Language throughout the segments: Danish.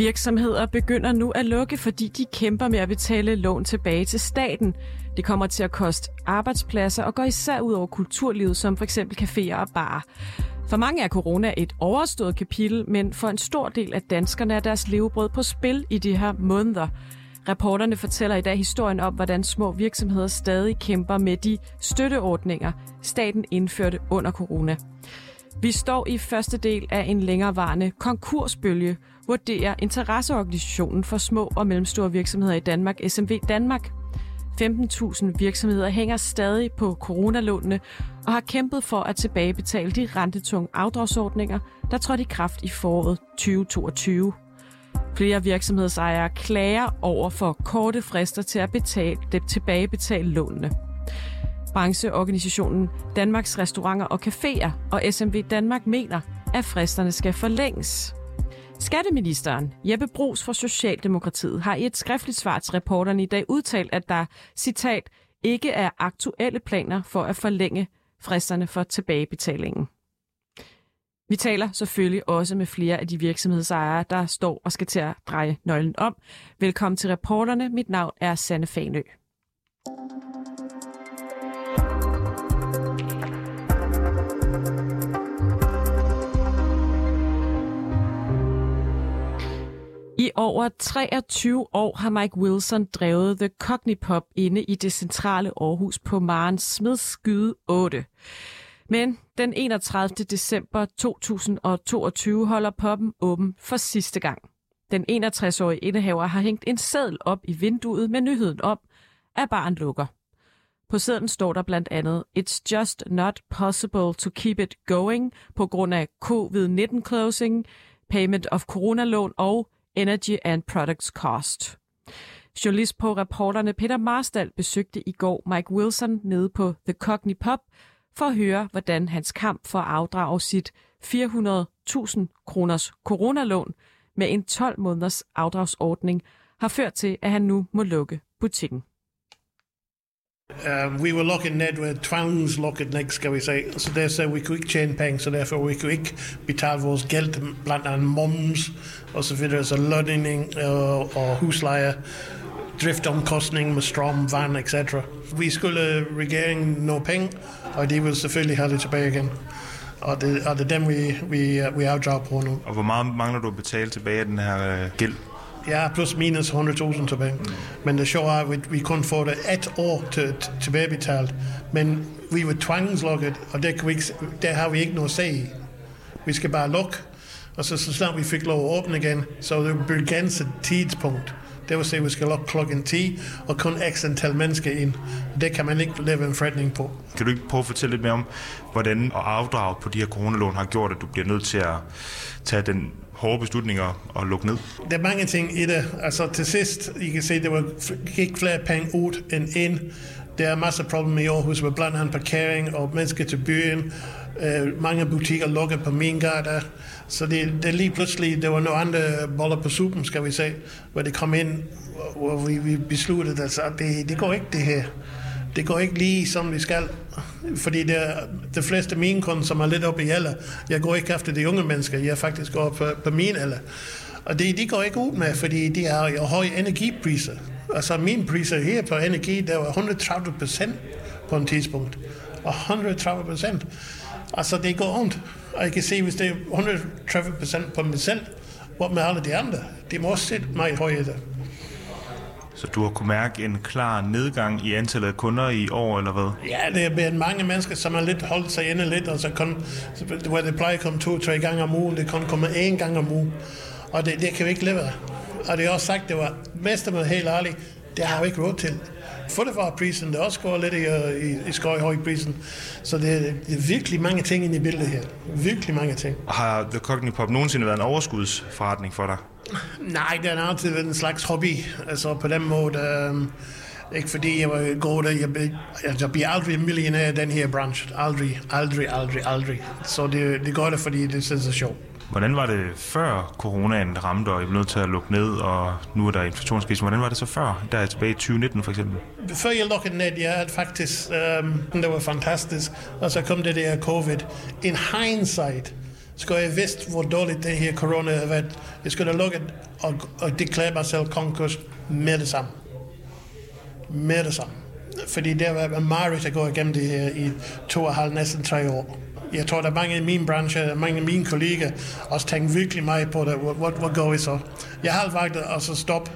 Virksomheder begynder nu at lukke, fordi de kæmper med at betale lån tilbage til staten. Det kommer til at koste arbejdspladser og går især ud over kulturlivet, som f.eks. caféer og barer. For mange er corona et overstået kapitel, men for en stor del af danskerne er deres levebrød på spil i de her måneder. Reporterne fortæller i dag historien om, hvordan små virksomheder stadig kæmper med de støtteordninger, staten indførte under corona. Vi står i første del af en længerevarende konkursbølge, vurderer interesseorganisationen for små og mellemstore virksomheder i Danmark, SMV Danmark. 15.000 virksomheder hænger stadig på coronalånene og har kæmpet for at tilbagebetale de rentetunge afdragsordninger, der trådte i kraft i foråret 2022. Flere virksomhedsejere klager over for korte frister til at betale, det tilbagebetale lånene. Brancheorganisationen Danmarks Restauranter og Caféer og SMV Danmark mener, at fristerne skal forlænges. Skatteministeren Jeppe Brugs fra Socialdemokratiet har i et skriftligt svar til reporterne i dag udtalt, at der, citat, ikke er aktuelle planer for at forlænge fristerne for tilbagebetalingen. Vi taler selvfølgelig også med flere af de virksomhedsejere, der står og skal til at dreje nøglen om. Velkommen til reporterne. Mit navn er Sanne Fanø. I over 23 år har Mike Wilson drevet The Cognipop inde i det centrale Aarhus på Maren Smids Skyde 8. Men den 31. december 2022 holder poppen åben for sidste gang. Den 61-årige indehaver har hængt en seddel op i vinduet med nyheden om, at baren lukker. På sedlen står der blandt andet, It's just not possible to keep it going på grund af covid-19 closing, payment of coronalån og Energy and Products Cost. Journalist på reporterne Peter Marstal besøgte i går Mike Wilson nede på The Cockney Pop for at høre, hvordan hans kamp for at afdrage sit 400.000 kroners coronalån med en 12 måneders afdragsordning har ført til, at han nu må lukke butikken. Uh, we were looking ned with tvangs lukket ned, skal vi sige. Så det sagde, vi kunne ikke tjene penge, så derfor vi kunne ikke betale vores gæld, blandt andet moms og så videre, så lønning og, og husleje, driftomkostning med strøm, vand, etc. Vi skulle regeringen nå penge, og de vil selvfølgelig have det tilbage igen. Og det, og det er dem, vi, vi, vi afdrager på nu. Og hvor meget mangler du at betale tilbage af den her øh, gæld? Ja, plus minus 100.000 tilbage. Mm. Men det sjove er, at vi, vi kun får det et år til, tilbagebetalt. Men vi var tvangslukket, og der, kan vi ikke, der har vi ikke noget at se. Vi skal bare lukke. Og så, så snart vi fik lov at åbne igen, så det blev begrænset tidspunkt. Det vil sige, at vi skal lukke klokken 10, og kun x antal mennesker ind. Det kan man ikke lave en forretning på. Kan du ikke prøve at fortælle lidt mere om, hvordan at afdrage på de her coronalån har gjort, at du bliver nødt til at tage den hårde beslutninger og lukke ned? Der er mange ting i det. Altså til sidst, I kan se, det var, gik flere penge ud end ind. Der er masser af problemer i Aarhus med blandt andet parkering og mennesker til byen. Øh, mange butikker lukker på min gade. Så det, det lige pludselig, det var nogle andre boller på suppen, skal vi sige, hvor det kom ind, hvor vi, vi besluttede, altså, at det, det går ikke det her. Det går ikke lige som vi skal. Fordi det de fleste af mine kunder, som er lidt oppe i alder, jeg går ikke efter de unge mennesker, jeg faktisk går på, på min alder. Og det, de går ikke ud med, fordi de har jo høje energipriser. Altså min priser her på energi, der var 130 procent på en tidspunkt. Og 130 procent. Altså det går ondt. Og jeg kan se, hvis det er 130 procent på mig selv, hvor med alle de andre, det må sætte mig højere. Så du har kunnet mærke en klar nedgang i antallet af kunder i år, eller hvad? Ja, det er mange mennesker, som har lidt holdt sig inde lidt, og så kun, hvor det plejer at komme to-tre gange om ugen, det kun komme én gang om ugen. Og det, det kan vi ikke leve af. Og det er også sagt, det var mest med helt ærligt, det har vi ikke råd til. Fødevareprisen, det også går lidt i, i, i skøjhøjprisen. Så det, er, det er virkelig mange ting inde i billedet her. Virkelig mange ting. Har The Cockney Pop nogensinde været en overskudsforretning for dig? Nej, det har altid været en slags hobby. Altså på den måde... Øh, ikke fordi jeg var god, jeg, jeg, jeg bliver aldrig millionær i den her branche. Aldrig, aldrig, aldrig, aldrig. Så det, det gør det, fordi det er så sjovt. Hvordan var det før coronaen ramte, og I blev nødt til at lukke ned, og nu er der inflationskrise. Hvordan var det så før, der er tilbage i 2019 for eksempel? Før jeg lukkede ned, ja, faktisk, um, det var fantastisk. Og så kom det der covid. In hindsight, skulle jeg vidste, hvor dårligt det her corona har været. Jeg skulle have lukket og, og deklareret mig selv konkurs med det samme. Med det samme. Fordi det var meget at gå igennem det her i to og halv, næsten tre år. Jeg tror, der er mange i min branche, mange af mine kolleger, også tænker virkelig meget på det. Hvad, hvad går vi så? Jeg har valgt at så stoppe,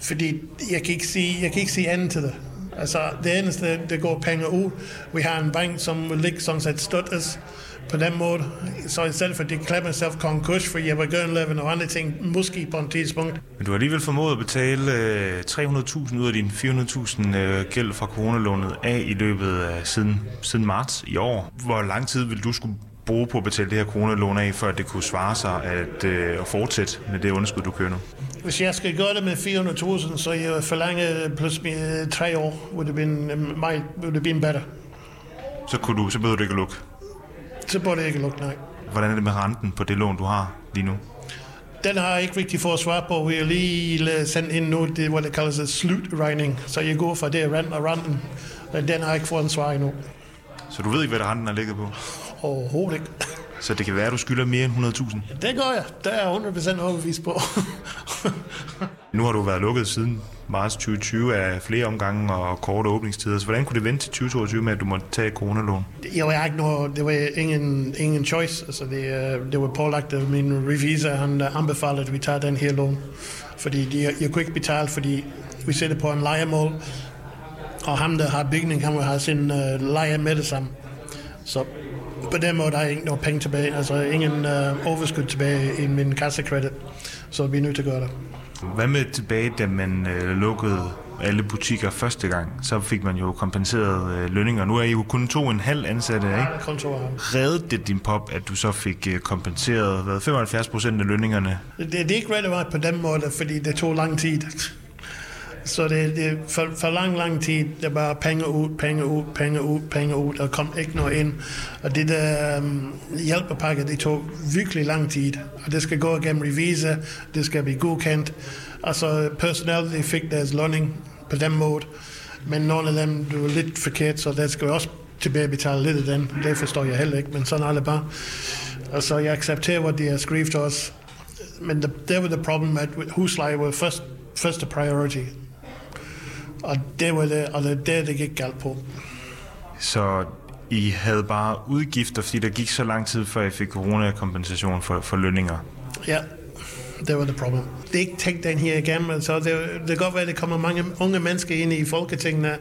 fordi jeg kan ikke sige, jeg kan ikke sige andet til det. Altså, det eneste, der går penge ud. Vi har en bank, som vil ligge sådan set støttes på den måde. Så i stedet for at mig selv konkurs, for jeg vil gerne lave nogle andre ting, måske på en tidspunkt. Men du har alligevel formået at betale øh, 300.000 ud af din 400.000 øh, gæld fra coronalånet af i løbet af siden, siden marts i år. Hvor lang tid vil du skulle bruge på at betale det her coronalån af, for at det kunne svare sig at, øh, at fortsætte med det underskud, du kører nu? Hvis jeg skal gøre det med 400.000, så jeg forlange plus med tre år, would have been, my, would have been better. Så, kunne du, så behøver du ikke at lukke? Så burde det ikke lukke, nej. Hvordan er det med renten på det lån, du har lige nu? Den har jeg ikke rigtig fået svar på. Vi har lige sendt ind nu, det hvad det kaldes et slutregning. Så jeg går fra det rent og renten. Den har jeg ikke fået en svar endnu. Så du ved ikke, hvad renten har ligget på? Overhovedet ikke. Så det kan være, at du skylder mere end 100.000? Det gør jeg. Det er jeg 100% overbevist på. nu har du været lukket siden marts 2020 af flere omgange og korte åbningstider. Så hvordan kunne det vente til 2022 med, at du måtte tage coronalån? Jeg var ikke noget, det var ingen, ingen choice. Altså det, øh, det var pålagt af min revisor. Han anbefalede, at vi tager den her lån. Fordi de, jeg kunne ikke betale, fordi vi sætter på en lejemål. Og ham, der har bygning, han vil have sin uh, leje med det samme. Så på den måde har jeg ikke noget penge tilbage. Altså ingen uh, overskud tilbage i min kassekredit. Så vi er nødt til at gøre det. Hvad med tilbage, da man øh, lukkede alle butikker første gang, så fik man jo kompenseret øh, lønninger. Nu er I jo kun to og en halv ansatte, ikke? Ja, kun to Reddede det din pop, at du så fik øh, kompenseret hvad, 75 procent af lønningerne? Det, det er ikke relevant på den måde, fordi det tog lang tid. Så det, det for, for lang, lang tid, det var penge ud, penge ud, penge ud, penge ud, og kom ikke noget ind. Og det der um, hjælpepakke, det tog virkelig lang tid. Og det skal gå igennem revisor, det skal blive godkendt. så personalet, de fik deres lønning på den måde. Men nogle af dem, det var lidt forkert, så der skal også tilbagebetale lidt af dem. Det forstår jeg heller ikke, men sådan er det bare. så jeg accepterer, hvad de har skrevet til os. Men det, det var det problem, at husleje var først, første priority. Og det var det, og det er det, det gik galt på. Så I havde bare udgifter, fordi der gik så lang tid, før I fik coronakompensation for, for lønninger? Ja, det var det problem. Det er ikke tænkt den her igennem. Altså, det, det kan godt være, at der kommer mange unge mennesker ind i Folketinget,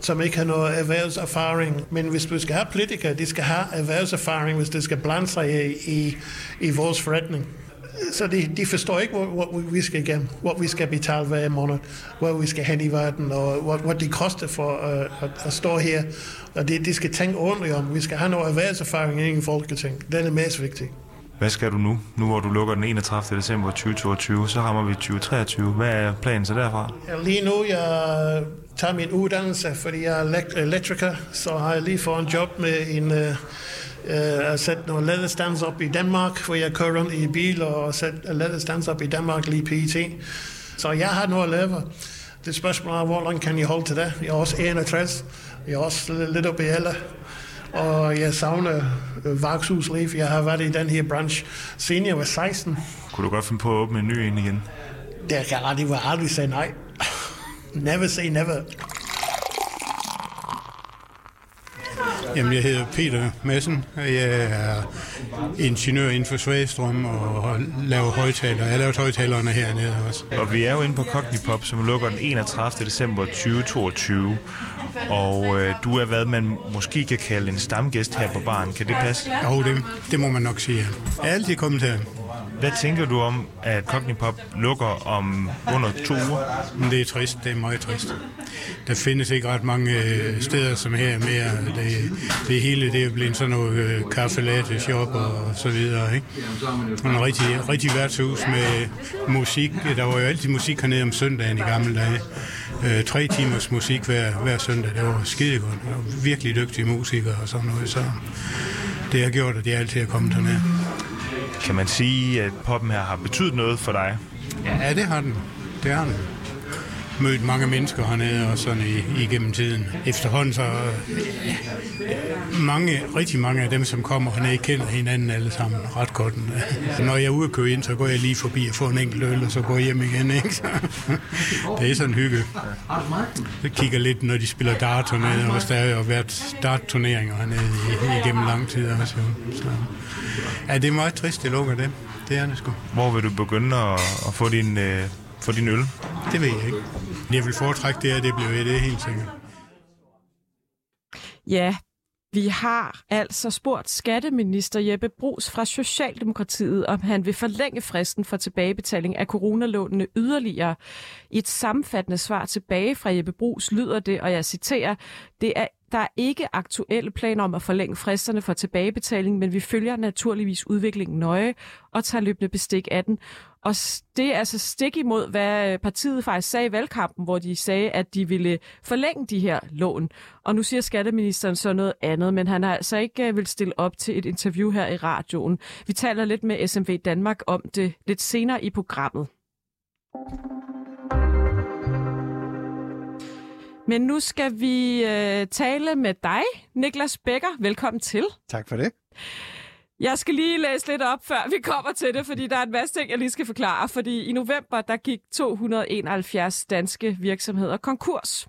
som ikke har noget erhvervserfaring. Men hvis vi skal have politikere, de skal have erhvervserfaring, hvis det skal blande sig i, i, i vores forretning så de, de forstår ikke, hvor, hvor vi skal igennem, hvor vi skal betale hver måned, hvor vi skal hen i verden, og hvad, hvad det koster for uh, at, at stå her. Og det, de skal tænke ordentligt om. Vi skal have noget erhvervserfaring i Folketing. Den er mest vigtig. Hvad skal du nu? Nu hvor du lukker den 31. december 2022, så rammer vi 2023. Hvad er planen så derfra? Lige nu jeg tager min uddannelse, fordi jeg er elektriker, så har jeg lige fået en job med en uh, jeg har sat nogle ladestands op i Danmark, hvor jeg kører rundt i bil og sat ladestands op i Danmark lige pt. Så jeg har noget at lave. Det spørgsmål er, hvor langt kan jeg holde til det? Jeg er også 61. Jeg er også lidt oppe i alder. Og jeg savner værkshusliv. Jeg har været i den her branche siden jeg var 16. Kunne du godt finde på at åbne en ny en igen? Det kan aldrig, aldrig sige nej. never say never. Jamen, jeg hedder Peter Madsen, og jeg er ingeniør inden for svagstrøm og laver højtaler. Jeg har lavet højtalerne hernede også. Og vi er jo inde på Cognipop, som lukker den 31. december 2022. Og øh, du er, hvad man måske kan kalde en stamgæst her på baren. Kan det passe? Jo, det, det må man nok sige. Jeg er altid kommet her. Hvad tænker du om, at Cognipop lukker om under to uger? Det er trist. Det er meget trist. Der findes ikke ret mange øh, steder som her mere. Det, det hele det er blevet sådan noget øh, kaffe latte shop og så videre. Ikke? Og en rigtig, rigtig værtshus med musik. Der var jo altid musik hernede om søndagen i gamle dage. Øh, tre timers musik hver, hver søndag. Det var skide godt. Det var virkelig dygtige musikere og sådan noget. Så det har gjort, at jeg altid er kommet hernede. Kan man sige, at poppen her har betydet noget for dig? Ja, det har den. Det har den mødt mange mennesker hernede og sådan i, igennem tiden. Efterhånden så mange, rigtig mange af dem, som kommer hernede, kender hinanden alle sammen ret godt. Når jeg er ude og køre ind, så går jeg lige forbi og får en enkelt øl, og så går jeg hjem igen. Ikke? det er sådan hygge. Jeg kigger lidt, når de spiller dart hernede, og der har jo været dart-turneringer hernede igennem lang tid. Også. Så, ja, det er meget trist, det lukker det. Det er det sgu. Hvor vil du begynde at, at få din, øh, få din øl? Det ved jeg ikke. Jeg vil foretrække det, at det bliver det helt sikkert. Ja, vi har altså spurgt skatteminister Jeppe Brugs fra Socialdemokratiet, om han vil forlænge fristen for tilbagebetaling af coronalånene yderligere. I et sammenfattende svar tilbage fra Jeppe Brugs lyder det, og jeg citerer, det er der er ikke aktuelle planer om at forlænge fristerne for tilbagebetaling, men vi følger naturligvis udviklingen nøje og tager løbende bestik af den. Og det er altså stik imod, hvad partiet faktisk sagde i valgkampen, hvor de sagde, at de ville forlænge de her lån. Og nu siger skatteministeren så noget andet, men han har altså ikke øh, vil stille op til et interview her i radioen. Vi taler lidt med SMV Danmark om det lidt senere i programmet. Men nu skal vi øh, tale med dig, Niklas Becker. Velkommen til. Tak for det. Jeg skal lige læse lidt op, før vi kommer til det, fordi der er en masse ting, jeg lige skal forklare. Fordi i november, der gik 271 danske virksomheder konkurs.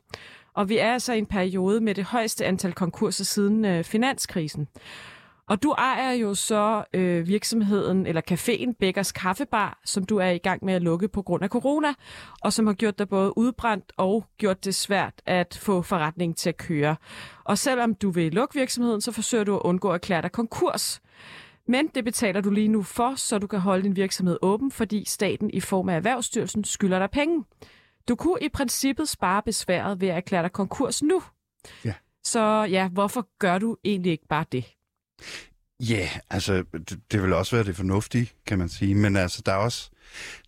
Og vi er altså i en periode med det højeste antal konkurser siden øh, finanskrisen. Og du ejer jo så øh, virksomheden, eller caféen Bækkers Kaffebar, som du er i gang med at lukke på grund af corona, og som har gjort dig både udbrændt og gjort det svært at få forretningen til at køre. Og selvom du vil lukke virksomheden, så forsøger du at undgå at erklære dig konkurs. Men det betaler du lige nu for, så du kan holde din virksomhed åben, fordi staten i form af Erhvervsstyrelsen skylder dig penge. Du kunne i princippet spare besværet ved at erklære dig konkurs nu. Ja. Så ja, hvorfor gør du egentlig ikke bare det? Ja, yeah, altså, det, det vil også være det fornuftige, kan man sige. Men altså, der er også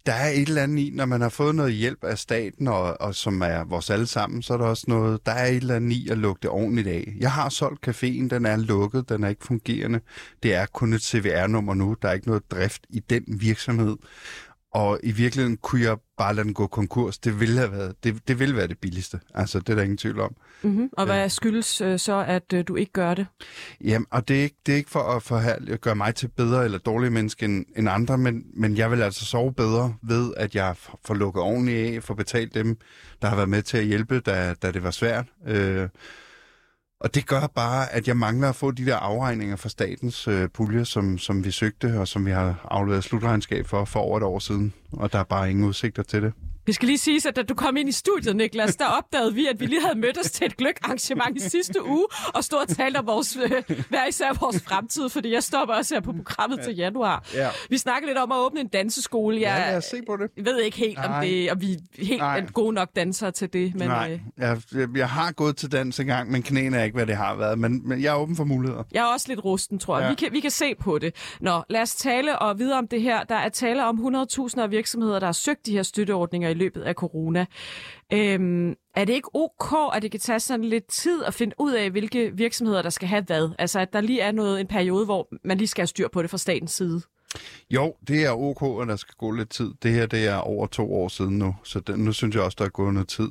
der er et eller andet i, når man har fået noget hjælp af staten, og, og som er vores alle sammen, så er der også noget, der er et eller andet i at lukke det ordentligt af. Jeg har solgt caféen, den er lukket, den er ikke fungerende. Det er kun et CVR-nummer nu, der er ikke noget drift i den virksomhed. Og i virkeligheden kunne jeg bare lade den gå konkurs. Det ville have været det, det, ville være det billigste. Altså, det er der ingen tvivl om. Mm-hmm. Og hvad skyldes øh, så, at øh, du ikke gør det? Jamen, og det er ikke, det er ikke for at, for at gøre mig til bedre eller dårligere menneske end, end andre, men, men jeg vil altså sove bedre ved, at jeg får lukket ordentligt af, får betalt dem, der har været med til at hjælpe, da, da det var svært. Øh, og det gør bare, at jeg mangler at få de der afregninger fra statens øh, pulje, som, som vi søgte, og som vi har afleveret slutregnskab for for over et år siden. Og der er bare ingen udsigter til det. Vi skal lige sige, at da du kom ind i studiet, Niklas, der opdagede vi, at vi lige havde mødt os til et gløk-arrangement i sidste uge, og stod og talte om vores, øh, hver især vores fremtid, fordi jeg stopper også her på programmet til januar. Ja. Vi snakker lidt om at åbne en danseskole. Jeg, ja, lad os se på det. Jeg ved ikke helt, om, det, om vi er helt Nej. gode nok dansere til det. Men, Nej, øh, jeg, jeg har gået til dans engang, men knæene er ikke, hvad det har været. Men, men jeg er åben for muligheder. Jeg er også lidt rusten, tror jeg. Ja. Vi, kan, vi kan se på det. Nå, lad os tale og videre om det her. Der er tale om 100.000 af virksomheder, der har søgt de her støtteordninger i løbet af corona. Øhm, er det ikke ok, at det kan tage sådan lidt tid at finde ud af, hvilke virksomheder, der skal have hvad? Altså, at der lige er noget en periode, hvor man lige skal have styr på det fra statens side? Jo, det er ok, og der skal gå lidt tid. Det her det er over to år siden nu, så den, nu synes jeg også, der er gået noget tid.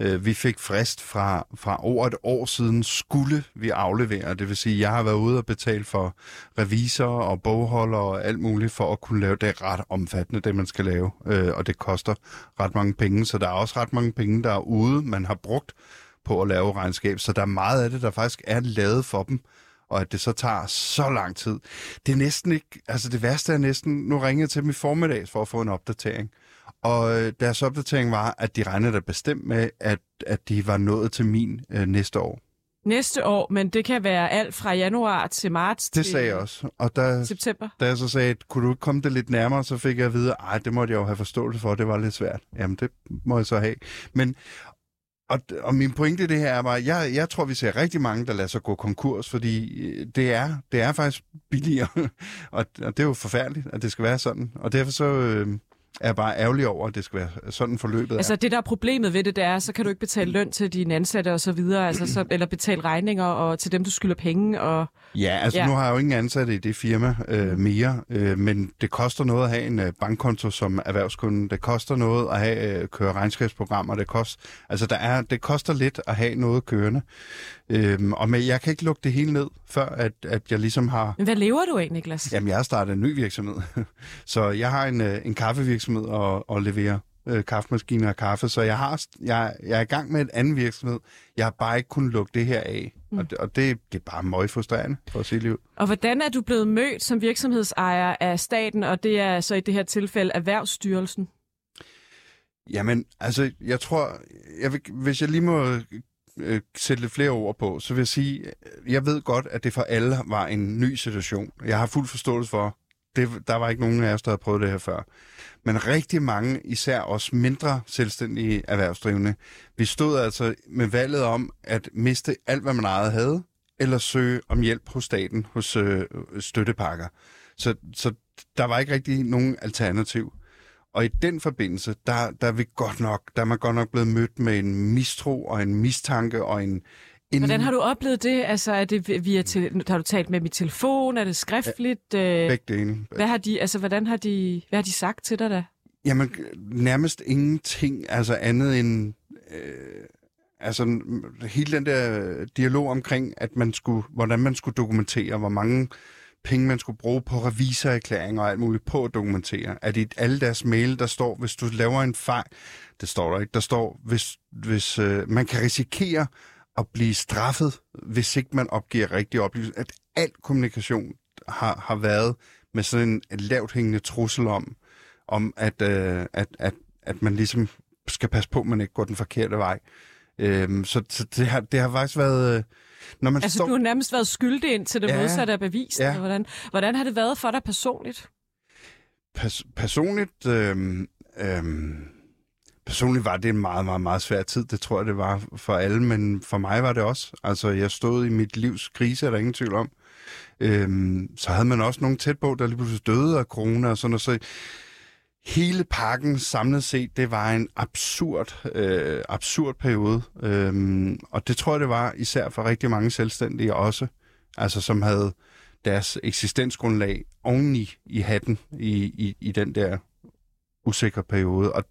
Øh, vi fik frist fra, fra over et år siden, skulle vi aflevere. Det vil sige, jeg har været ude og betale for revisor og bogholder og alt muligt for at kunne lave det ret omfattende, det man skal lave. Øh, og det koster ret mange penge, så der er også ret mange penge, der er ude, man har brugt på at lave regnskab. Så der er meget af det, der faktisk er lavet for dem og at det så tager så lang tid. Det er næsten ikke, altså det værste er næsten, nu ringede jeg til dem i formiddags for at få en opdatering. Og øh, deres opdatering var, at de regnede da bestemt med, at, at de var nået til min øh, næste år. Næste år, men det kan være alt fra januar til marts Det sagde jeg også. Og da, september. Da jeg så sagde, kunne du ikke komme det lidt nærmere, så fik jeg at vide, at det måtte jeg jo have forståelse for, det var lidt svært. Jamen, det må jeg så have. Men, og, og min pointe i det her er bare, jeg, jeg tror, vi ser rigtig mange, der lader sig gå konkurs, fordi øh, det er, det er faktisk billigere, og, og det er jo forfærdeligt, at det skal være sådan. Og derfor så øh, er bare ærgerlig over, at det skal være sådan forløbet Altså det, der er problemet ved det, det er, så kan du ikke betale løn til dine ansatte og så videre, altså, så, eller betale regninger og til dem, du skylder penge, og Ja, altså ja. nu har jeg jo ingen ansatte i det firma øh, mere, øh, men det koster noget at have en øh, bankkonto som erhvervskunde. Det koster noget at have øh, køre regnskabsprogrammer. Det, kost, altså der er, det koster lidt at have noget kørende. Øh, og med, jeg kan ikke lukke det hele ned, før at, at jeg ligesom har... Men hvad lever du af, Niklas? Jamen, jeg har startet en ny virksomhed. så jeg har en, øh, en kaffevirksomhed og, og leverer øh, kaffemaskiner og kaffe, så jeg, har, jeg, jeg er i gang med et andet virksomhed. Jeg har bare ikke kunnet lukke det her af. Mm. Og, det, og det, det er bare meget frustrerende for at sige liv. Og hvordan er du blevet mødt som virksomhedsejer af staten, og det er så i det her tilfælde Erhvervsstyrelsen? Jamen, altså, jeg tror, jeg vil, hvis jeg lige må øh, sætte lidt flere ord på, så vil jeg sige, jeg ved godt, at det for alle var en ny situation. Jeg har fuld forståelse for, det, der var ikke nogen af os, der havde prøvet det her før. Men rigtig mange, især også mindre selvstændige erhvervsdrivende, vi stod altså med valget om at miste alt, hvad man ejede havde, eller søge om hjælp hos staten, hos øh, støttepakker. Så, så der var ikke rigtig nogen alternativ. Og i den forbindelse, der, der, er vi godt nok, der er man godt nok blevet mødt med en mistro og en mistanke og en, en... Hvordan har du oplevet det? Altså, er det via til... har du talt med mit telefon? Er det skriftligt? Ja, begge dele. Hvad har de, altså, hvordan har de, hvad har de sagt til dig da? Jamen, nærmest ingenting, altså andet end... Øh, altså, hele den der dialog omkring, at man skulle, hvordan man skulle dokumentere, hvor mange penge man skulle bruge på revisorerklæringer og alt muligt på at dokumentere. At i alle deres mail, der står, hvis du laver en fejl, det står der ikke, der står, hvis, hvis øh, man kan risikere at blive straffet, hvis ikke man opgiver rigtige oplysninger. At al kommunikation har, har været med sådan en, lavt hængende trussel om, om at, øh, at, at, at man ligesom skal passe på, at man ikke går den forkerte vej. Øhm, så, så det, har, det har faktisk været... Øh, når man altså, står... du har nærmest været skyldig ind til det ja, modsatte af bevist. Ja. Hvordan, hvordan har det været for dig personligt? Pers- personligt... Øh, øh, Personligt var det en meget, meget, meget svær tid. Det tror jeg, det var for alle, men for mig var det også. Altså, jeg stod i mit livs krise, er der ingen tvivl om. Øhm, så havde man også nogen tæt på, der lige pludselig døde af corona og sådan noget. Så hele pakken samlet set, det var en absurd, øh, absurd periode. Øhm, og det tror jeg, det var især for rigtig mange selvstændige også. Altså, som havde deres eksistensgrundlag oveni i hatten i, i, i den der usikre periode. Og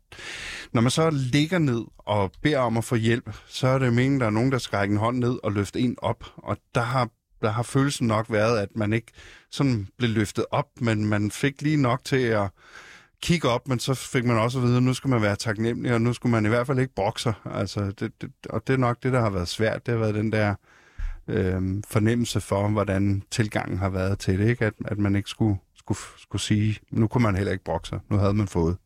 når man så ligger ned og beder om at få hjælp, så er det meningen, at der er nogen, der skal række en hånd ned og løfte en op. Og der har, der har følelsen nok været, at man ikke sådan blev løftet op, men man fik lige nok til at kigge op, men så fik man også at vide, at nu skal man være taknemmelig, og nu skulle man i hvert fald ikke brokse. Altså, det, det, og det er nok det, der har været svært. Det har været den der øh, fornemmelse for, hvordan tilgangen har været til det. Ikke? At, at man ikke skulle, skulle, skulle sige, nu kunne man heller ikke bokse. Nu havde man fået.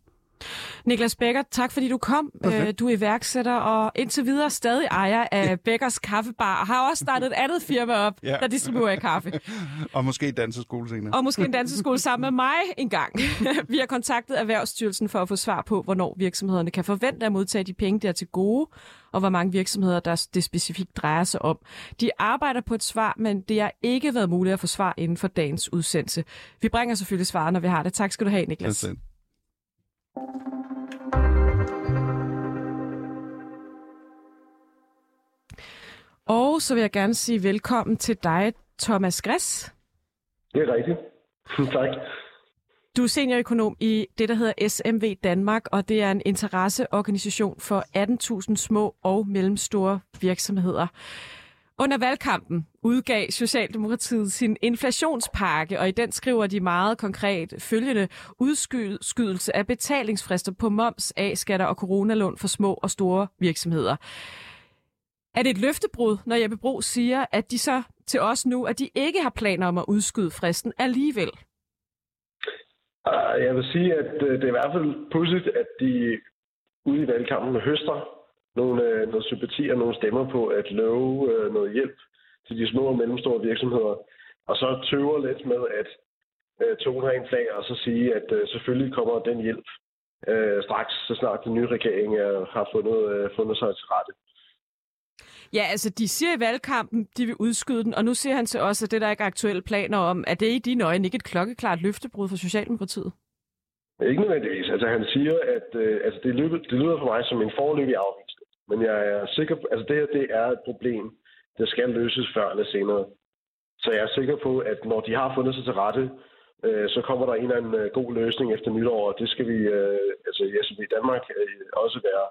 Niklas Becker, tak fordi du kom. Okay. Øh, du er iværksætter og indtil videre stadig ejer af Beckers Kaffebar og har også startet et andet firma op, ja. der distribuerer kaffe. og måske en danseskole senere. Og måske en danseskole sammen med mig en gang. Vi har kontaktet Erhvervsstyrelsen for at få svar på, hvornår virksomhederne kan forvente at modtage de penge, der er til gode, og hvor mange virksomheder, der det specifikt drejer sig om. De arbejder på et svar, men det har ikke været muligt at få svar inden for dagens udsendelse. Vi bringer selvfølgelig svar, når vi har det. Tak skal du have, Niklas. Og så vil jeg gerne sige velkommen til dig, Thomas Græs. Det er rigtigt. tak. Du er seniorøkonom i det, der hedder SMV Danmark, og det er en interesseorganisation for 18.000 små og mellemstore virksomheder. Under valgkampen udgav Socialdemokratiet sin inflationspakke, og i den skriver de meget konkret følgende udskydelse af betalingsfrister på moms, A-skatter og coronalån for små og store virksomheder. Er det et løftebrud, når Jeppe Bro siger, at de så til os nu, at de ikke har planer om at udskyde fristen alligevel? Ah, jeg vil sige, at øh, det er i hvert fald pudsigt, at de ude i valgkampen høster nogle, øh, noget sympati og nogle stemmer på at love øh, noget hjælp til de små og mellemstore virksomheder. Og så tøver lidt med at tone en flag og så sige, at selvfølgelig kommer den hjælp straks, så snart den nye regering har fundet, fundet sig til rette. Ja, altså de siger i valgkampen, de vil udskyde den, og nu siger han til os, at det der ikke er aktuelle planer om, at det i dine øjne ikke et klokkeklart løftebrud for Socialdemokratiet? Ikke nødvendigvis. Altså han siger, at øh, altså, det, lyder, det lyder for mig som en forløbig afvisning. Men jeg er sikker på, altså det her det er et problem, der skal løses før eller senere. Så jeg er sikker på, at når de har fundet sig til rette, øh, så kommer der en eller anden øh, god løsning efter nytår, og det skal vi, øh, altså i Danmark, øh, også være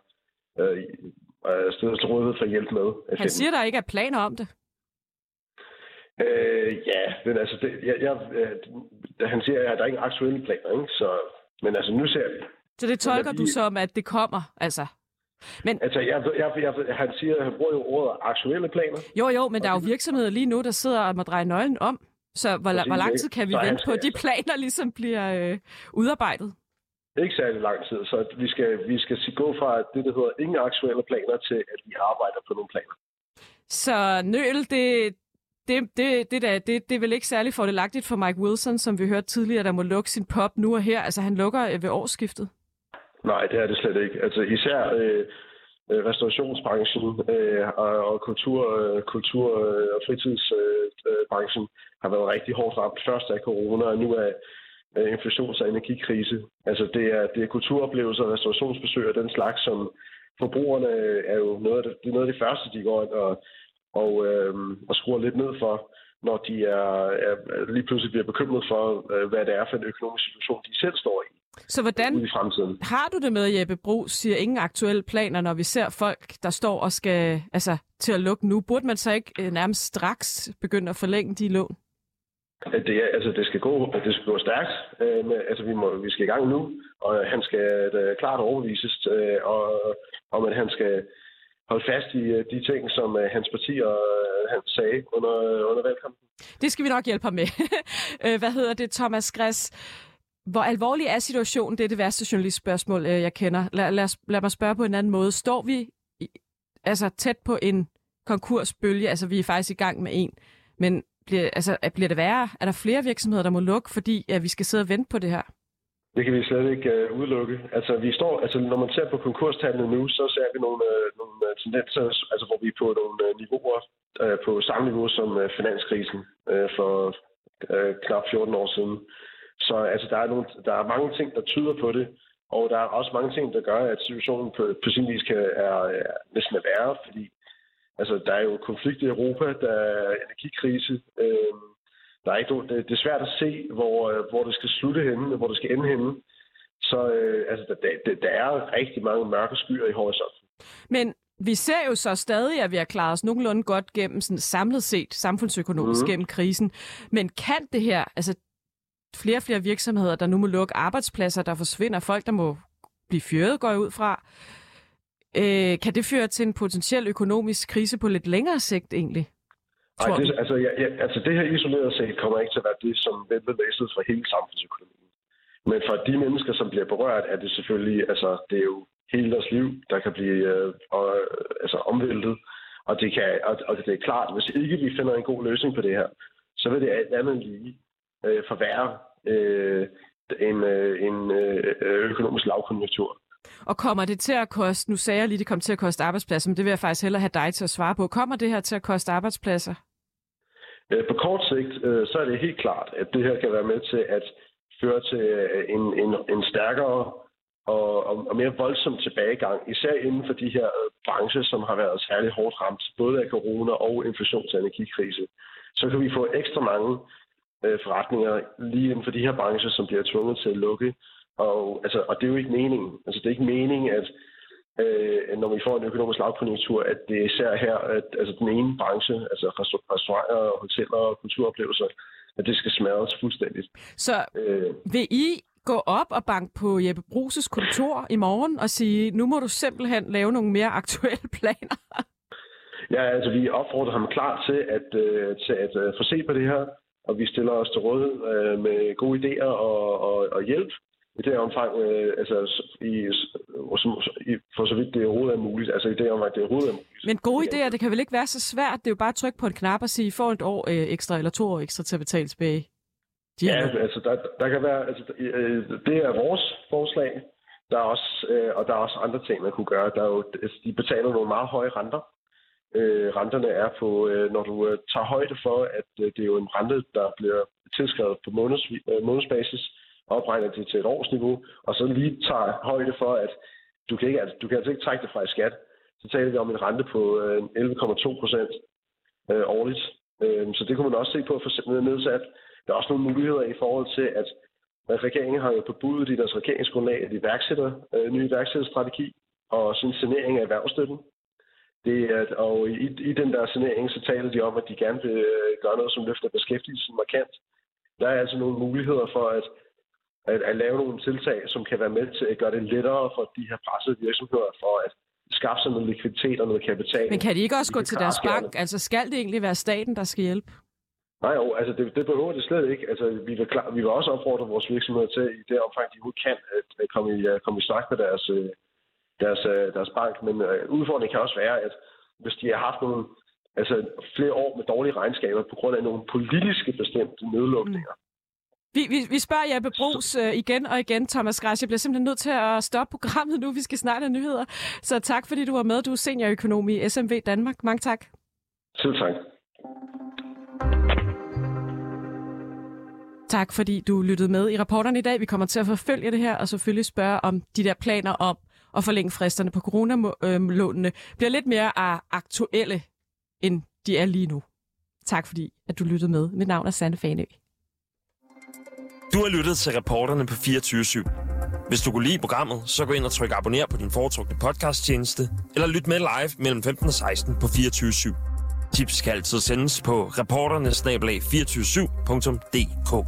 øh, øh, stedet til rådighed for hjælp med. Han siger, der ikke er planer om det. Øh, ja, men altså, det, jeg, jeg, øh, han siger, at der er ikke aktuelle planer, ikke? Så, men altså, nu ser vi. Så det tolker de, du som, at det kommer, altså? Men, altså, jeg, jeg, jeg, han siger, han bruger jo ordet aktuelle planer. Jo, jo, men der er jo virksomheder lige nu, der sidder og må dreje nøglen om. Så hvor, hvor lang tid kan vi vente på, at de planer ligesom bliver øh, udarbejdet? Ikke særlig lang tid, så vi skal, vi skal gå fra det, der hedder ingen aktuelle planer, til at vi arbejder på nogle planer. Så nøl, det, det, det, det, der, det, det er vel ikke særlig fordelagtigt for Mike Wilson, som vi hørte tidligere, der må lukke sin pop nu og her. Altså, han lukker øh, ved årsskiftet. Nej, det er det slet ikke. Altså, især øh, øh, restaurationsbranchen øh, og, og kultur, øh, kultur øh, og fritidsbranchen øh, har været rigtig hårdt ramt. Først af corona, og nu er inflations- og energikrise. Altså, det er, det er kulturoplevelser, restaurationsbesøg og den slags, som forbrugerne er jo noget af det, det er noget af det første, de går ind og og, øh, og skruer lidt ned for, når de er, er lige pludselig bliver bekymret for, øh, hvad det er for en økonomisk situation, de selv står i. Så hvordan i fremtiden. har du det med, Jeppe Bro siger ingen aktuelle planer, når vi ser folk, der står og skal altså, til at lukke nu? Burde man så ikke øh, nærmest straks begynde at forlænge de lån? Det, er, altså, det, skal gå, det skal gå stærkt. Øh, med, altså, vi, må, vi skal i gang nu, og han skal det, klart overbevises øh, og, om, at han skal holde fast i øh, de ting, som øh, hans parti og øh, han sagde under, under valgkampen. Det skal vi nok hjælpe ham med. Øh, hvad hedder det, Thomas Græs? Hvor alvorlig er situationen? Det er det værste journalistspørgsmål, øh, jeg kender. Lad, lad, lad mig spørge på en anden måde. Står vi i, altså tæt på en konkursbølge? Altså, vi er faktisk i gang med en. Men bliver, altså, bliver det værre? Er der flere virksomheder, der må lukke, fordi at vi skal sidde og vente på det her? Det kan vi slet ikke uh, udelukke. Altså, vi står, altså, når man ser på konkurstallene nu, så ser vi nogle, uh, nogle øh, tendenser, altså, hvor vi er på nogle uh, niveauer, uh, på samme niveau som uh, finanskrisen uh, for uh, knap 14 år siden. Så altså, der, er nogle, der er mange ting, der tyder på det, og der er også mange ting, der gør, at situationen på, på sin vis kan, er, er næsten er værre, fordi altså, der er jo konflikt i Europa, der er energikrise, øh, der er ikke, det, det er svært at se, hvor, øh, hvor det skal slutte henne, hvor det skal ende henne. Så øh, altså, der, der, der er rigtig mange mørke skyer i horisonten. Men vi ser jo så stadig, at vi har klaret os nogenlunde godt gennem sådan samlet set samfundsøkonomisk mm. gennem krisen. Men kan det her, altså flere og flere virksomheder, der nu må lukke arbejdspladser, der forsvinder, folk, der må blive fyret, går jeg ud fra, øh, kan det føre til en potentiel økonomisk krise på lidt længere sigt egentlig? Nej, det, altså, ja, ja, altså det her isoleret set kommer ikke til at være det, som vender læset for hele samfundsøkonomien. Men for de mennesker, som bliver berørt, er det selvfølgelig, altså det er jo hele deres liv, der kan blive øh, og, altså, omvæltet. Og det, kan, og, og det er klart, hvis ikke vi finder en god løsning på det her, så vil det alt andet lige øh, forværre øh, en, øh, en øh, økonomisk lavkonjunktur. Og kommer det til at koste, nu sagde jeg lige, det kommer til at koste arbejdspladser, men det vil jeg faktisk hellere have dig til at svare på. Kommer det her til at koste arbejdspladser? Øh, på kort sigt, øh, så er det helt klart, at det her kan være med til at føre til øh, en, en, en stærkere og, og mere voldsom tilbagegang, især inden for de her brancher, som har været særlig hårdt ramt, både af corona og inflations- og energikrise. Så kan vi få ekstra mange forretninger lige inden for de her brancher, som bliver tvunget til at lukke, og, altså, og det er jo ikke meningen. Altså, det er ikke meningen, at øh, når vi får en økonomisk lavkonjunktur, at det er især her, at altså, den ene branche, altså restauranter, hoteller og kulturoplevelser, at det skal smadres fuldstændigt. Så øh, vil I gå op og banke på Jeppe Bruses kontor i morgen og sige, nu må du simpelthen lave nogle mere aktuelle planer? ja, altså vi opfordrer ham klar til at, øh, til at øh, få set på det her, og vi stiller os til rådighed øh, med gode idéer og, og, og hjælp i det omfang, øh, altså i, i, for så vidt det overhovedet er muligt, altså i det omfang, det overhovedet er muligt. Men gode idéer, det kan vel ikke være så svært? Det er jo bare at trykke på en knap og sige, får et år øh, ekstra eller to år ekstra til at betale tilbage. De ja, altså der, der kan være, altså øh, det er vores forslag, der er også, øh, og der er også andre ting, man kunne gøre. Der er jo, altså, de betaler nogle meget høje renter. Øh, renterne er på, øh, når du øh, tager højde for, at øh, det er jo en rente, der bliver tilskrevet på måneds, øh, månedsbasis, opregner det til et årsniveau, og så lige tager højde for, at du kan, ikke, altså, du kan altså ikke trække det fra i skat. Så taler vi om en rente på øh, 11,2 procent øh, årligt. Øh, så det kunne man også se på at få nedsat. Der er også nogle muligheder i forhold til, at regeringen har jo bebudet i deres regeringsgrundlag, at de iværksætter øh, ny iværksætterstrategi og sin sanering af erhvervsstøtten. Det er, og i, i den der sanering, så taler de om, at de gerne vil øh, gøre noget, som løfter beskæftigelsen markant. Der er altså nogle muligheder for at, at, at lave nogle tiltag, som kan være med til at gøre det lettere for de her pressede virksomheder for at skaffe sig noget likviditet og noget kapital. Men kan de ikke også de gå til deres bank? Altså skal det egentlig være staten, der skal hjælpe? Nej, jo, altså det, det behøver det slet ikke. Altså, vi, vil klar, vi vil også opfordre vores virksomheder til, i det omfang, de kan, at, komme, i, uh, komme i snak med deres, uh, deres, uh, deres bank. Men udfordringen kan også være, at hvis de har haft nogle, altså flere år med dårlige regnskaber på grund af nogle politiske bestemte nedlukninger, mm. Vi, vi, vi spørger Jeppe Brugs uh, igen og igen, Thomas Græs. Jeg bliver simpelthen nødt til at stoppe programmet nu. Vi skal snart have nyheder. Så tak, fordi du var med. Du er seniorøkonom i SMV Danmark. Mange tak. Selv tak. Tak, fordi du lyttede med i rapporterne i dag. Vi kommer til at forfølge det her, og selvfølgelig spørge om de der planer om at forlænge fristerne på coronalånene bliver lidt mere aktuelle, end de er lige nu. Tak fordi, at du lyttede med. Mit navn er Sande Fanø. Du har lyttet til reporterne på 24 /7. Hvis du kunne lide programmet, så gå ind og tryk abonner på din foretrukne podcasttjeneste, eller lyt med live mellem 15 og 16 på 24 /7. Tips kan altid sendes på reporternesnablag247.dk.